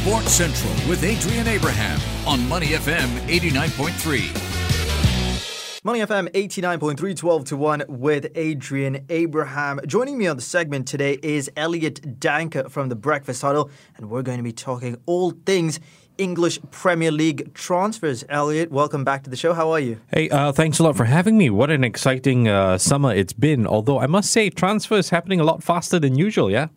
Sports Central with Adrian Abraham on Money FM 89.3. Money FM 89.3, 12 to 1 with Adrian Abraham. Joining me on the segment today is Elliot Danker from the Breakfast Huddle, and we're going to be talking all things English Premier League transfers. Elliot, welcome back to the show. How are you? Hey, uh, thanks a lot for having me. What an exciting uh, summer it's been. Although I must say, transfers happening a lot faster than usual, yeah?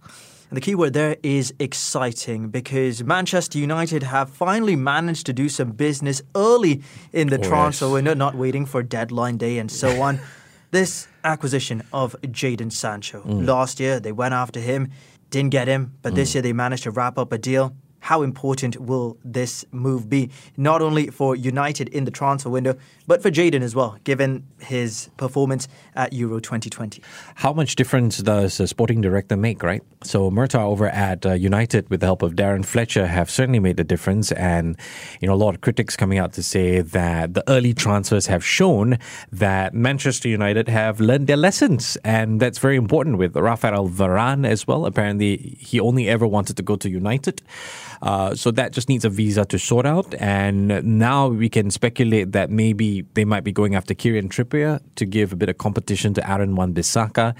And the key word there is exciting because Manchester United have finally managed to do some business early in the Oh, transfer yes. window, not waiting for deadline day and so on. this acquisition of Jadon Sancho. Mm. Last year, they went after him, didn't get him, but Mm. this year they managed to wrap up a deal. How important will this move be, not only for United in the transfer window, but for Jadon as well, given his performance at Euro 2020? How much difference does a sporting director make, right? So Murtough over at uh, United, with the help of Darren Fletcher, have certainly made a difference. And you know, a lot of critics coming out to say that the early transfers have shown that Manchester United have learned their lessons, and that's very important with Rafael Varane as well. Apparently, he only ever wanted to go to United. Uh, so that just needs a visa to sort out. And now we can speculate that maybe they might be going after Kieran Trippier to give a bit of competition to Aaron Wan-Bissaka.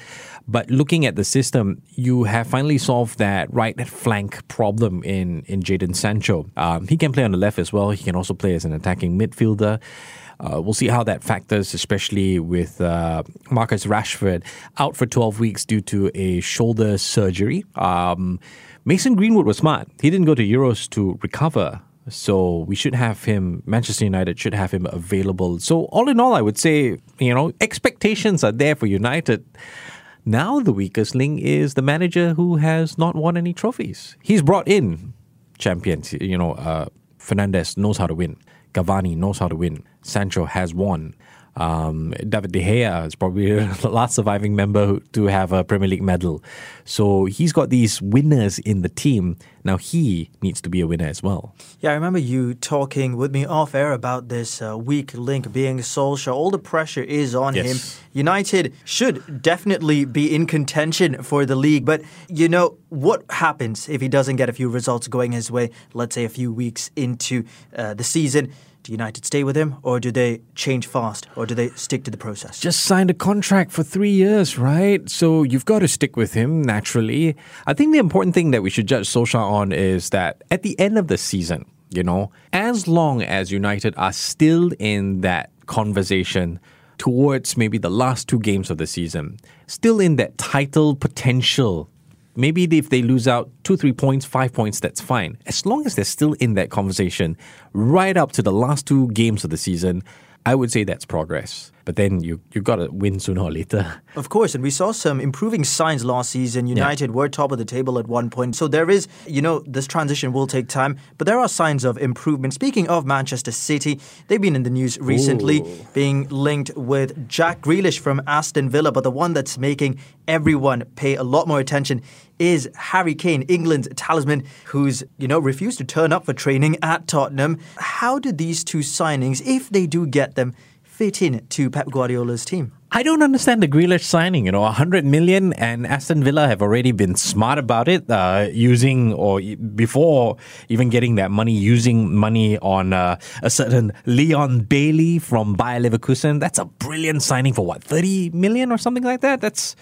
But looking at the system, you have finally solved that right flank problem in, in Jadon Sancho. Um, he can play on the left as well. He can also play as an attacking midfielder. Uh, we'll see how that factors, especially with uh, Marcus Rashford out for 12 weeks due to a shoulder surgery. Um, Mason Greenwood was smart. He didn't go to Euros to recover. So we should have him, Manchester United should have him available. So all in all, I would say, you know, expectations are there for United. Now the weakest link is the manager who has not won any trophies. He's brought in champions. You know, uh, Fernandes knows how to win. Cavani knows how to win. Sancho has won. Um, David De Gea is probably the last surviving member to have a Premier League medal. So he's got these winners in the team. Now he needs to be a winner as well. Yeah, I remember you talking with me off air about this uh, weak link being Solskjaer. All the pressure is on Yes. him. United should definitely be in contention for the league, but you know what happens if he doesn't get a few results going his way? Let's say a few weeks into uh, the season. Do United stay with him, or do they change fast, or do they stick to the process? just signed a contract for three years, right? So you've got to stick with him naturally. I think the important thing that we should judge Solskjaer on is that at the end of the season, you know, as long as United are still in that conversation towards maybe the last two games of the season, still in that title potential Maybe if they lose out two, three points, five points, that's fine. As long as they're still in that conversation right up to the last two games of the season, I would say that's progress. But then you you got to win sooner or later. Of course, and we saw some improving signs last season. United were top of the table at one point. So there is, you know, this transition will take time, but there are signs of improvement. Speaking of Manchester City, they've been in the news recently, being linked with Jack Grealish from Aston Villa, but the one that's making everyone pay a lot more attention is Harry Kane, England's talisman, who's, you know, refused to turn up for training at Tottenham. How do these two signings, if they do get them, fit Pep Guardiola's team? I don't understand the Grealish signing. You know, 100 million, and Aston Villa have already been smart about it, uh, using or before even getting that money, using money on uh, a certain Leon Bailey from Bayer Leverkusen. That's a brilliant signing for what 30 million or something like that. That's,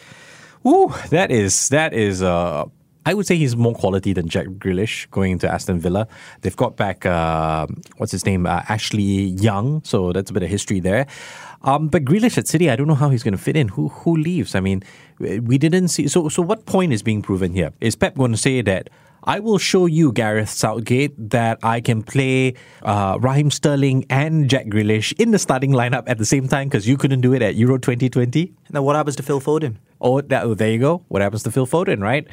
ooh, that is that is. Uh, I would say he's more quality than Jack Grealish going into Aston Villa. They've got back, uh, what's his name, uh, Ashley Young, so that's a bit of history there. Um, but Grealish at City, I don't know how he's going to fit in. Who who leaves? I mean, we didn't see. So so what point is being proven here? Is Pep going to say that? I will show you, Gareth Southgate, that I can play uh, Raheem Sterling and Jack Grealish in the starting lineup at the same time because you couldn't do it at Euro 2020. Now, what happens to Phil Foden? Oh, that, oh, there you go. What happens to Phil Foden, right?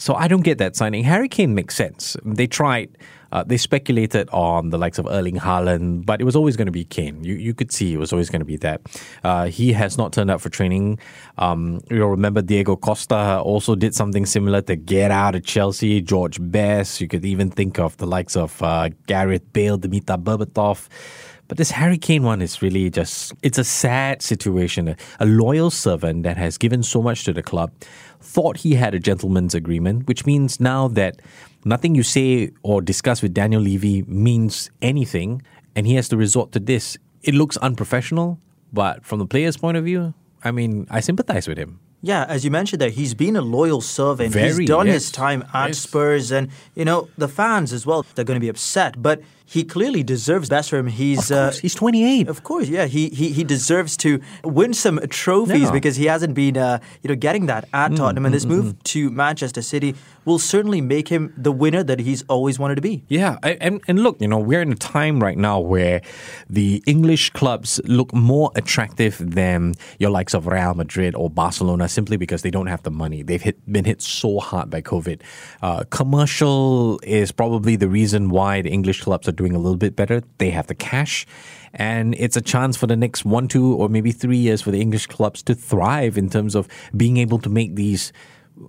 So I don't get that signing. Harry Kane makes sense. They tried, uh, they speculated on the likes of Erling Haaland, but it was always going to be Kane. You you could see it was always going to be that. Uh, he has not turned up for training. Um, you'll remember Diego Costa also did something similar to get out of Chelsea. George Best. You could even think of the likes of uh, Gareth Bale, Dimitar Berbatov. But this Harry Kane one is really just, it's a sad situation. A, a loyal servant that has given so much to the club, thought he had a gentleman's agreement, which means now that nothing you say or discuss with Daniel Levy means anything, and he has to resort to this. It looks unprofessional, but from the player's point of view, I mean, I sympathize with him. Yeah, as you mentioned there, he's been a loyal servant. Very, he's done yes. his time at Yes. Spurs, and you know the fans as well. They're going to be upset, but he clearly deserves best for him. He's uh, he's 28. Of course, yeah, he he, he deserves to win some trophies Yeah. because he hasn't been, uh, you know, getting that at Tottenham. And this move to Manchester City will certainly make him the winner that he's always wanted to be. Yeah, I- and and look, you know, we're in a time right now where the English clubs look more attractive than your likes of Real Madrid or Barcelona simply because they don't have the money. They've hit, been hit so hard by COVID. Uh, commercial is probably the reason why the English clubs are doing a little bit better. They have the cash. And it's a chance for the next one, two, or maybe three years for the English clubs to thrive in terms of being able to make these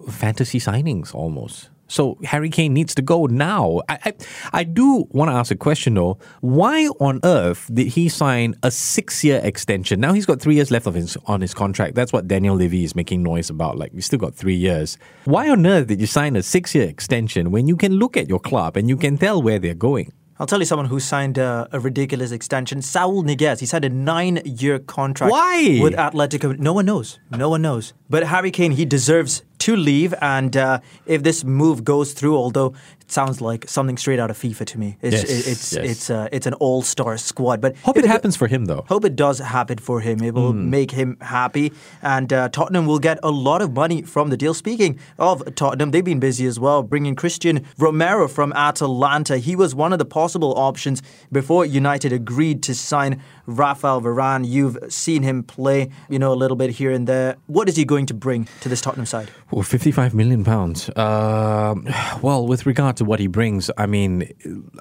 fantasy signings almost. So Harry Kane needs to go now. I, I, I do want to ask a question though. Why on earth did he sign a six-year extension? Now he's got three years left of his on his contract. That's what Daniel Levy is making noise about. Like we still got three years. Why on earth did you sign a six-year extension when you can look at your club and you can tell where they're going? I'll tell you someone who signed a, a ridiculous extension. Saul Niguez. He signed a nine-year contract. Why? With Atletico. No one knows. No one knows. But Harry Kane, he deserves to leave. And uh, if this move goes through, although sounds like something straight out of FIFA to me, it's Yes, it- it's yes. it's uh, it's an all-star squad. But Hope if it happens for him though. Hope it does happen for him. It will make him happy, and uh, Tottenham will get a lot of money from the deal. Speaking of Tottenham, they've been busy as well, bringing Cristian Romero from Atalanta. He was one of the possible options before United agreed to sign Rafael Varane. You've seen him play, you know, a little bit here and there. What is he going to bring to this Tottenham side? Well, 55 million pounds. Um well, with regard to what he brings, I mean,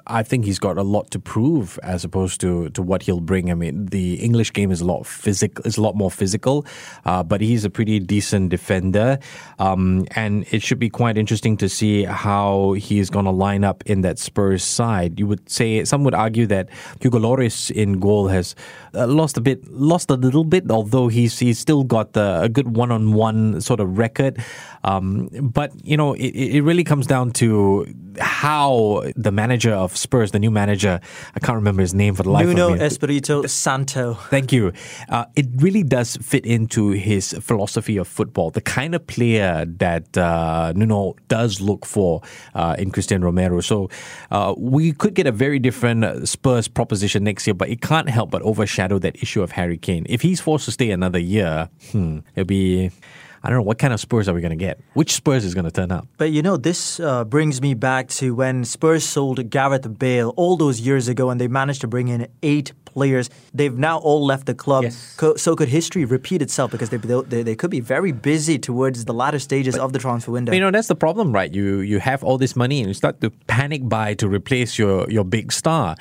I think he's got a lot to prove as opposed to, to what he'll bring. I mean, the English game is a lot physical, is a lot more physical, uh, but he's a pretty decent defender, um, and it should be quite interesting to see how he's going to line up in that Spurs side. You would say some would argue that Hugo Lloris in goal has uh, lost a bit, lost a little bit, although he's he's still got the, a good one-on-one sort of record. Um, but you know, it, it really comes down to how the manager of Spurs, the new manager, I can't remember his name for the life Nuno of me. Nuno Espirito Santo. Thank you. Uh, it really does fit into his philosophy of football, the kind of player that uh, Nuno does look for uh, in Cristian Romero. So uh, we could get a very different Spurs proposition next year, but it can't help but overshadow that issue of Harry Kane. If he's forced to stay another year, hmm, it'll be. I don't know what kind of Spurs are we going to get. Which Spurs is going to turn up? But you know, this uh, brings me back to when Spurs sold Gareth Bale all those years ago and they managed to bring in eight players. They've now all left the club. Yes. Co- so could history repeat itself? Because they, they, they could be very busy towards the latter stages of the transfer window. You know that's the problem, right? You you have all this money and you start to panic buy to replace your your big star.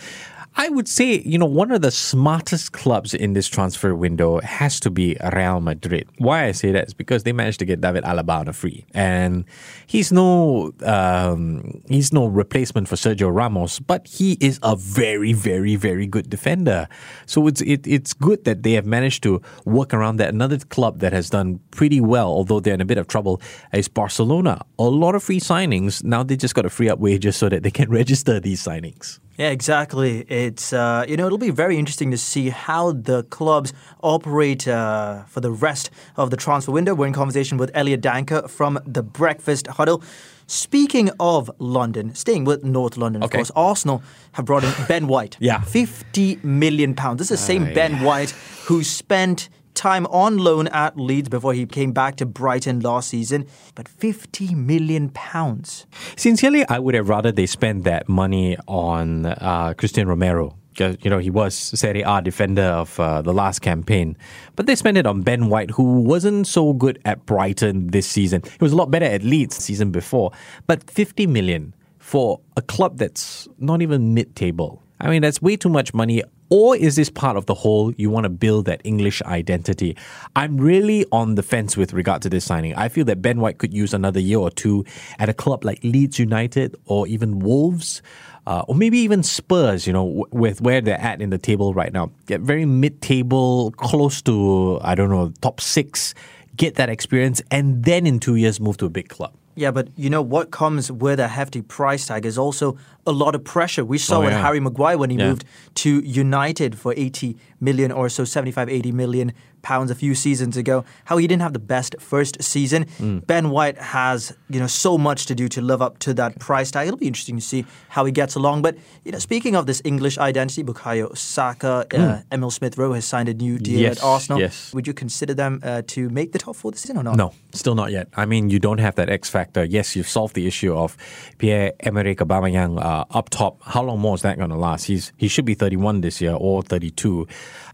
I would say, you know, one of the smartest clubs in this transfer window has to be Real Madrid. Why I say that is because they managed to get David Alaba on a free, and he's no um, he's no replacement for Sergio Ramos, but he is a very, very, very good defender. So it's it, it's good that they have managed to work around that. Another club that has done pretty well, although they're in a bit of trouble, is Barcelona. A lot of free signings. Now they just got to free up wages so that they can register these signings. Yeah, exactly. It's uh, you know it'll be very interesting to see how the clubs operate uh, for the rest of the transfer window. We're in conversation with Elliot Danker from the Breakfast Huddle. Speaking of London, staying with North London, of course, Arsenal have brought in Ben White. Yeah. fifty million pounds. This is the same Ben White who spent time on loan at Leeds before he came back to Brighton last season. But fifty million pounds. Sincerely, I would have rather they spend that money on uh, Cristian Romero. You know, he was Serie A defender of uh, the last campaign. But they spent it on Ben White, who wasn't so good at Brighton this season. He was a lot better at Leeds season before. But 50 million for a club that's not even mid table. I mean, that's way too much money. Or is this part of the whole you want to build that English identity? I'm really on the fence with regard to this signing. I feel that Ben White could use another year or two at a club like Leeds United or even Wolves. Uh, or maybe even Spurs, you know, with where they're at in the table right now. Get very mid table, close to, I don't know, top six get that experience, and then in two years move to a big club. Yeah, but you know what comes with a hefty price tag is also a lot of pressure. We saw Oh, with. Harry Maguire when he Yeah. moved to United for 80 million or so, 75, 80 million pounds a few seasons ago, how he didn't have the best first season. Mm. Ben White has, you know, so much to do to live up to that price tag. It'll be interesting to see how he gets along. But, you know, speaking of this English identity, Bukayo Saka, uh, Emil Smith Rowe has signed a new deal Mm. Yes, at Arsenal. yes. Would you consider them uh, to make the top four this season or not? No, still not yet. I mean, you don't have that X factor. Yes, you've solved the issue of Pierre Emerick Aubameyang uh, up top. How long more is that going to last? He's he should be 31 this year or 32.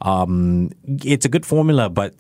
Um, it's a good formula, but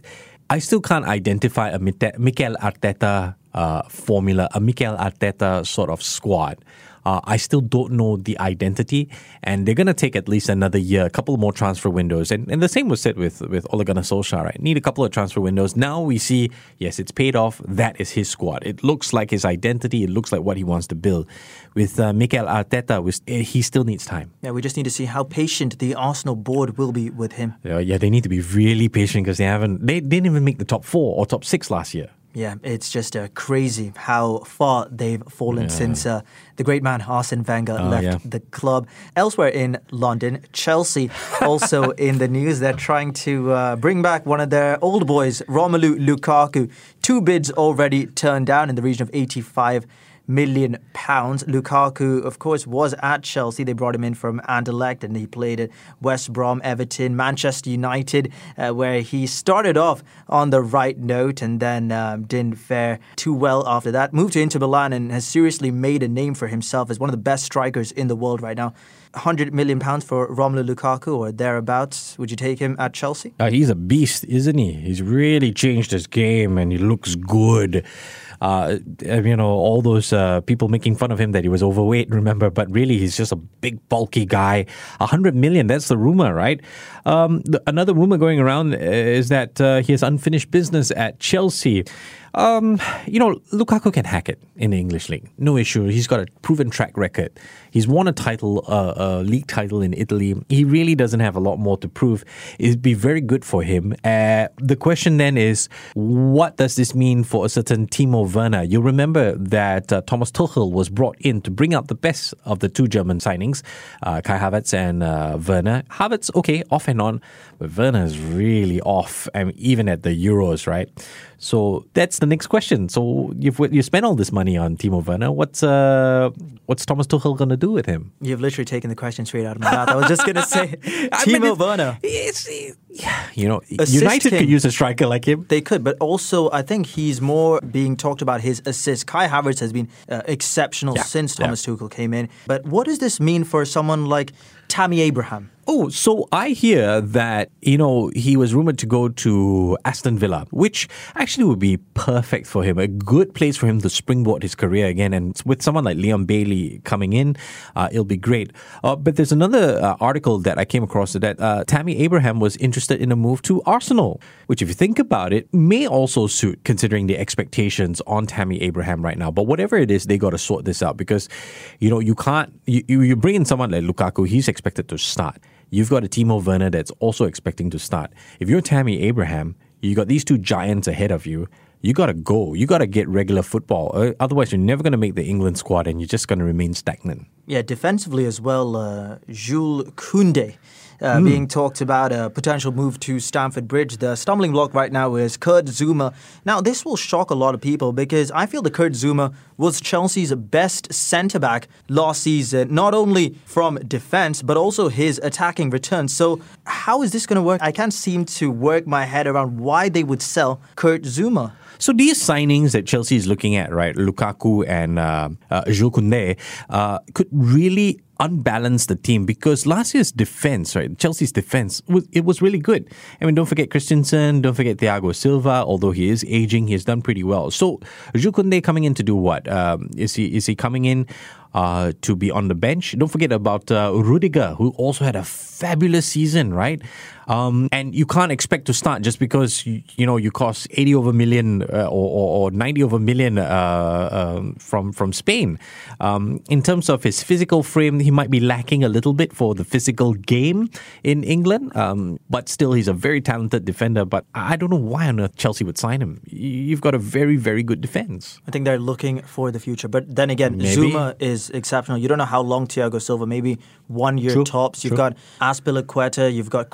I still can't identify a Mikel Arteta uh, formula, a Mikel Arteta sort of squad. Uh, I still don't know the identity, and they're going to take at least another year, a couple more transfer windows. And, and the same was said with, with Ole Gunnar Solskjaer, right? Need a couple of transfer windows. Now we see, yes, it's paid off. That is his squad. It looks like his identity. It looks like what he wants to build. With uh, Mikel Arteta, with, eh, he still needs time. Yeah, we just need to see how patient the Arsenal board will be with him. Yeah, yeah, they need to be really patient because they haven't, they didn't even make the top four or top six last year. Yeah, it's just uh, crazy how far they've fallen since uh, the great man Arsene Wenger left yeah. the club. Elsewhere in London, Chelsea also in the news. They're trying to uh, bring back one of their old boys, Romelu Lukaku. Two bids already turned down in the region of 85 million pounds. Lukaku, of course, was at Chelsea. They brought him in from Anderlecht, and he played at West Brom, Everton, Manchester United, uh, where he started off on the right note and then um, didn't fare too well after that. Moved to Inter Milan and has seriously made a name for himself as one of the best strikers in the world right now. 100 million pounds for Romelu Lukaku or thereabouts. Would you take him at Chelsea? Uh, he's a beast, isn't he? He's really changed his game and he looks good. Uh, you know, all those uh, people making fun of him that he was overweight, remember, but really he's just a big, bulky guy. A hundred million, that's the rumor, right? Um, the, another rumor going around is that uh, he has unfinished business at Chelsea. Um, you know, Lukaku can hack it in the English league. No issue. He's got a proven track record. He's won a title, uh, a league title in Italy. He really doesn't have a lot more to prove. It'd be very good for him. Uh, the question then is, what does this mean for a certain Timo Werner? You'll remember that uh, Thomas Tuchel was brought in to bring out the best of the two German signings, uh, Kai Havertz and uh, Werner. Havertz, okay, off and on, but Werner is really off, and even at the Euros, right? So that's the next question. So you've you spent all this money on Timo Werner. What's uh what's Thomas Tuchel gonna do with him? You've literally taken the question straight out of my mouth. I was just going to say I mean, Timo it's- Werner. It's, yeah, you know, Assist United him. could use a striker like him. They could, but also I think he's more being talked about his assist. Kai Havertz has been uh, exceptional Yeah, since yeah. Thomas Tuchel came in. But what does this mean for someone like Tammy Abraham? Oh, so I hear that, you know, he was rumored to go to Aston Villa, which actually would be perfect for him. A good place for him to springboard his career again. And with someone like Liam Bailey coming in, uh, it'll be great. Uh, but there's another uh, article that I came across that uh, Tammy Abraham was interested in a move to Arsenal, which, if you think about it, may also suit considering the expectations on Tammy Abraham right now. But whatever it is, they got to sort this out because, you know, you can't, you, you bring in someone like Lukaku, he's expected to start. You've got a Timo Werner that's also expecting to start. If you're Tammy Abraham, you got these two giants ahead of you. You got to go. You got to get regular football. Otherwise, you're never going to make the England squad and you're just going to remain stagnant. Yeah, defensively as well, uh, Jules Koundé. Uh, Hmm. Being talked about a potential move to Stamford Bridge. The stumbling block right now is Kurt Zouma. Now, this will shock a lot of people because I feel that Kurt Zouma was Chelsea's best centre back last season, not only from defence, but also his attacking return. So, how is this going to work? I can't seem to work my head around why they would sell Kurt Zouma. So these signings that Chelsea is looking at, right, Lukaku and uh, uh, Jules Koundé, uh, could really unbalance the team because last year's defense, right, Chelsea's defense, was, it was really good. I mean, don't forget Christensen, don't forget Thiago Silva. Although he is aging, he has done pretty well. So Jules Koundé coming in to do what? Um, is he is he coming in? Uh, to be on the bench. Don't forget about uh, Rudiger, who also had a fabulous season, right? Um, and you can't expect to start just because you, you know you cost 80 over million uh, or, or, or 90 over million uh, um, from from Spain. Um, in terms of his physical frame, he might be lacking a little bit for the physical game in England, um, but still he's a very talented defender. But I don't know why on earth Chelsea would sign him. You've got a very very good defense. I think they're looking for the future. But then again, Maybe. Zouma is exceptional. You don't know how long Thiago Silva, maybe one year True, tops. You've true. got Azpilicueta, you've got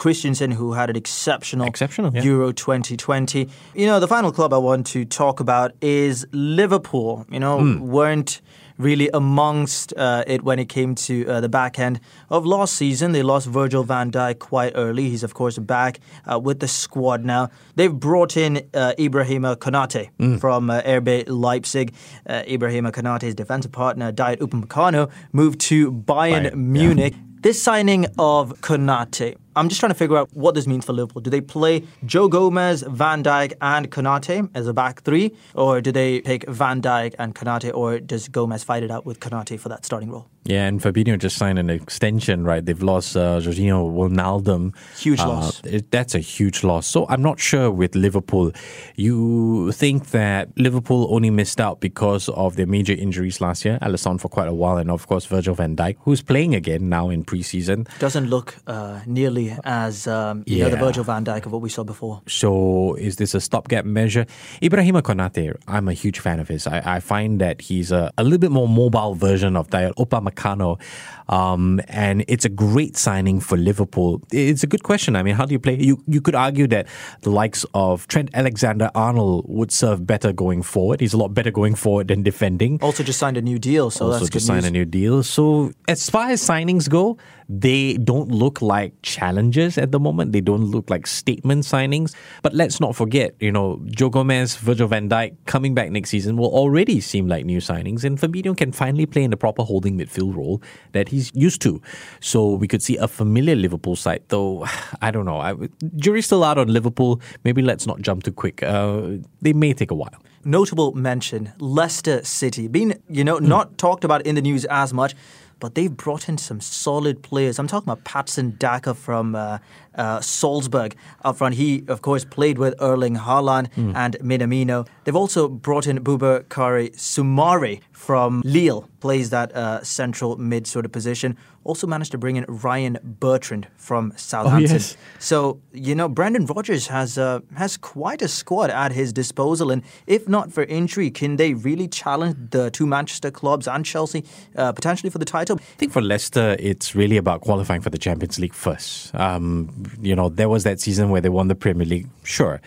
Who had an exceptional, Exceptional, yeah. Euro 2020. You know, the final club I want to talk about is Liverpool. You know, Hmm. weren't really amongst uh, it when it came to uh, the back end of last season. They lost Virgil van Dijk quite early. He's, of course, back uh, with the squad now. They've brought in uh, Ibrahima Konate Hmm. from uh, RB Leipzig. Uh, Ibrahima Konate's defensive partner, Dayot Upamecano, moved to Bayern Bayern, Munich. This signing of Konate, I'm just trying to figure out what this means for Liverpool. Do they play Joe Gomez, Van Dijk, and Konate as a back three, or do they pick Van Dijk and Konate, or does Gomez fight it out with Konate for that starting role? Yeah, and Fabinho just signed an extension, right? They've lost uh, Georginio Wijnaldum. Huge Uh, loss. it- that's a huge loss. So I'm not sure with Liverpool. You think that Liverpool only missed out because of their major injuries last year, Alisson for quite a while, and of course Virgil van Dijk, who's playing again now in preseason. Doesn't look uh, nearly as um, you know the Virgil Van Dijk of what we saw before. So is this a stopgap measure? Ibrahima Konate, I'm a huge fan of his. I, I find that he's a, a little bit more mobile version of Dayot Um, and it's a great signing for Liverpool. It's a good question. I mean, how do you play? You you could argue that the likes of Trent Alexander-Arnold would serve better going forward. He's a lot better going forward than defending. Also, just signed a new deal, so also that's good just signed a new deal. So as far as signings go, they don't look like challenges at the moment. They don't look like statement signings. But let's not forget, you know, Joe Gomez, Virgil van Dijk coming back next season will already seem like new signings, and Fabinho can finally play in the proper holding midfield role that he's used to. So we could see a familiar Liverpool side, though. I don't know. I, jury's still out on Liverpool. Maybe let's not jump too quick. Uh, they may take a while. Notable mention: Leicester City, been you know not talked about in the news as much, but they've brought in some solid players. I'm talking about Patson Daka from uh, uh, Salzburg up front. He, of course, played with Erling Haaland and Minamino. They've also brought in Boubakary Soumaré from Lille, plays that uh, central mid sort of position. Also managed to bring in Ryan Bertrand from Southampton. yes. So you know, Brendan Rodgers has uh, has quite a squad at his disposal, and if not for injury, can they really challenge the two Manchester clubs and Chelsea uh, potentially for the title? I think for Leicester, it's really about qualifying for the Champions League first. Um, you know, there was that season where they won the Premier League, sure.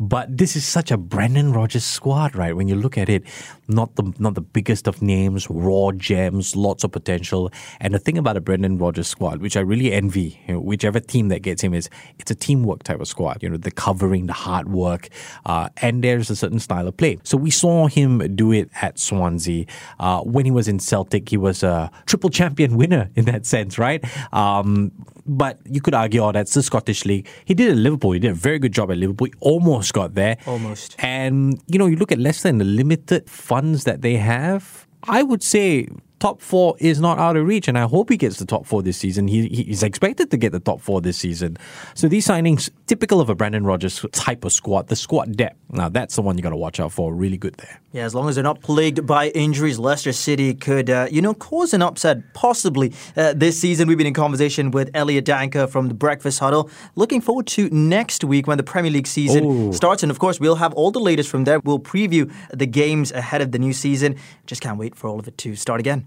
But this is such a Brendan Rodgers squad, right? When you look at it, not the not the biggest of names, raw gems, lots of potential. And the thing about a Brendan Rodgers squad, which I really envy, you know, whichever team that gets him, is it's a teamwork type of squad. You know, the covering, the hard work, uh, and there's a certain style of play. So we saw him do it at Swansea. Uh, when he was in Celtic, he was a triple champion winner in that sense, right? Um, but you could argue, oh, that's the Scottish League. He did at Liverpool. He did a very good job at Liverpool. He almost got there. Almost. And, you know, you look at Leicester and the limited funds that they have, I would say top four is not out of reach, and I hope he gets the top four this season. He, he's expected to get the top four this season. So these signings, typical of a Brendan Rodgers type of squad, the squad depth. Now that's the one you got to watch out for. Really good there. Yeah, as long as they're not plagued by injuries, Leicester City could, uh, you know, cause an upset possibly uh, this season. We've been in conversation with Elliot Danker from the Breakfast Huddle. Looking forward to next week when the Premier League season Oh. starts. And of course, we'll have all the latest from there. We'll preview the games ahead of the new season. Just can't wait for all of it to start again.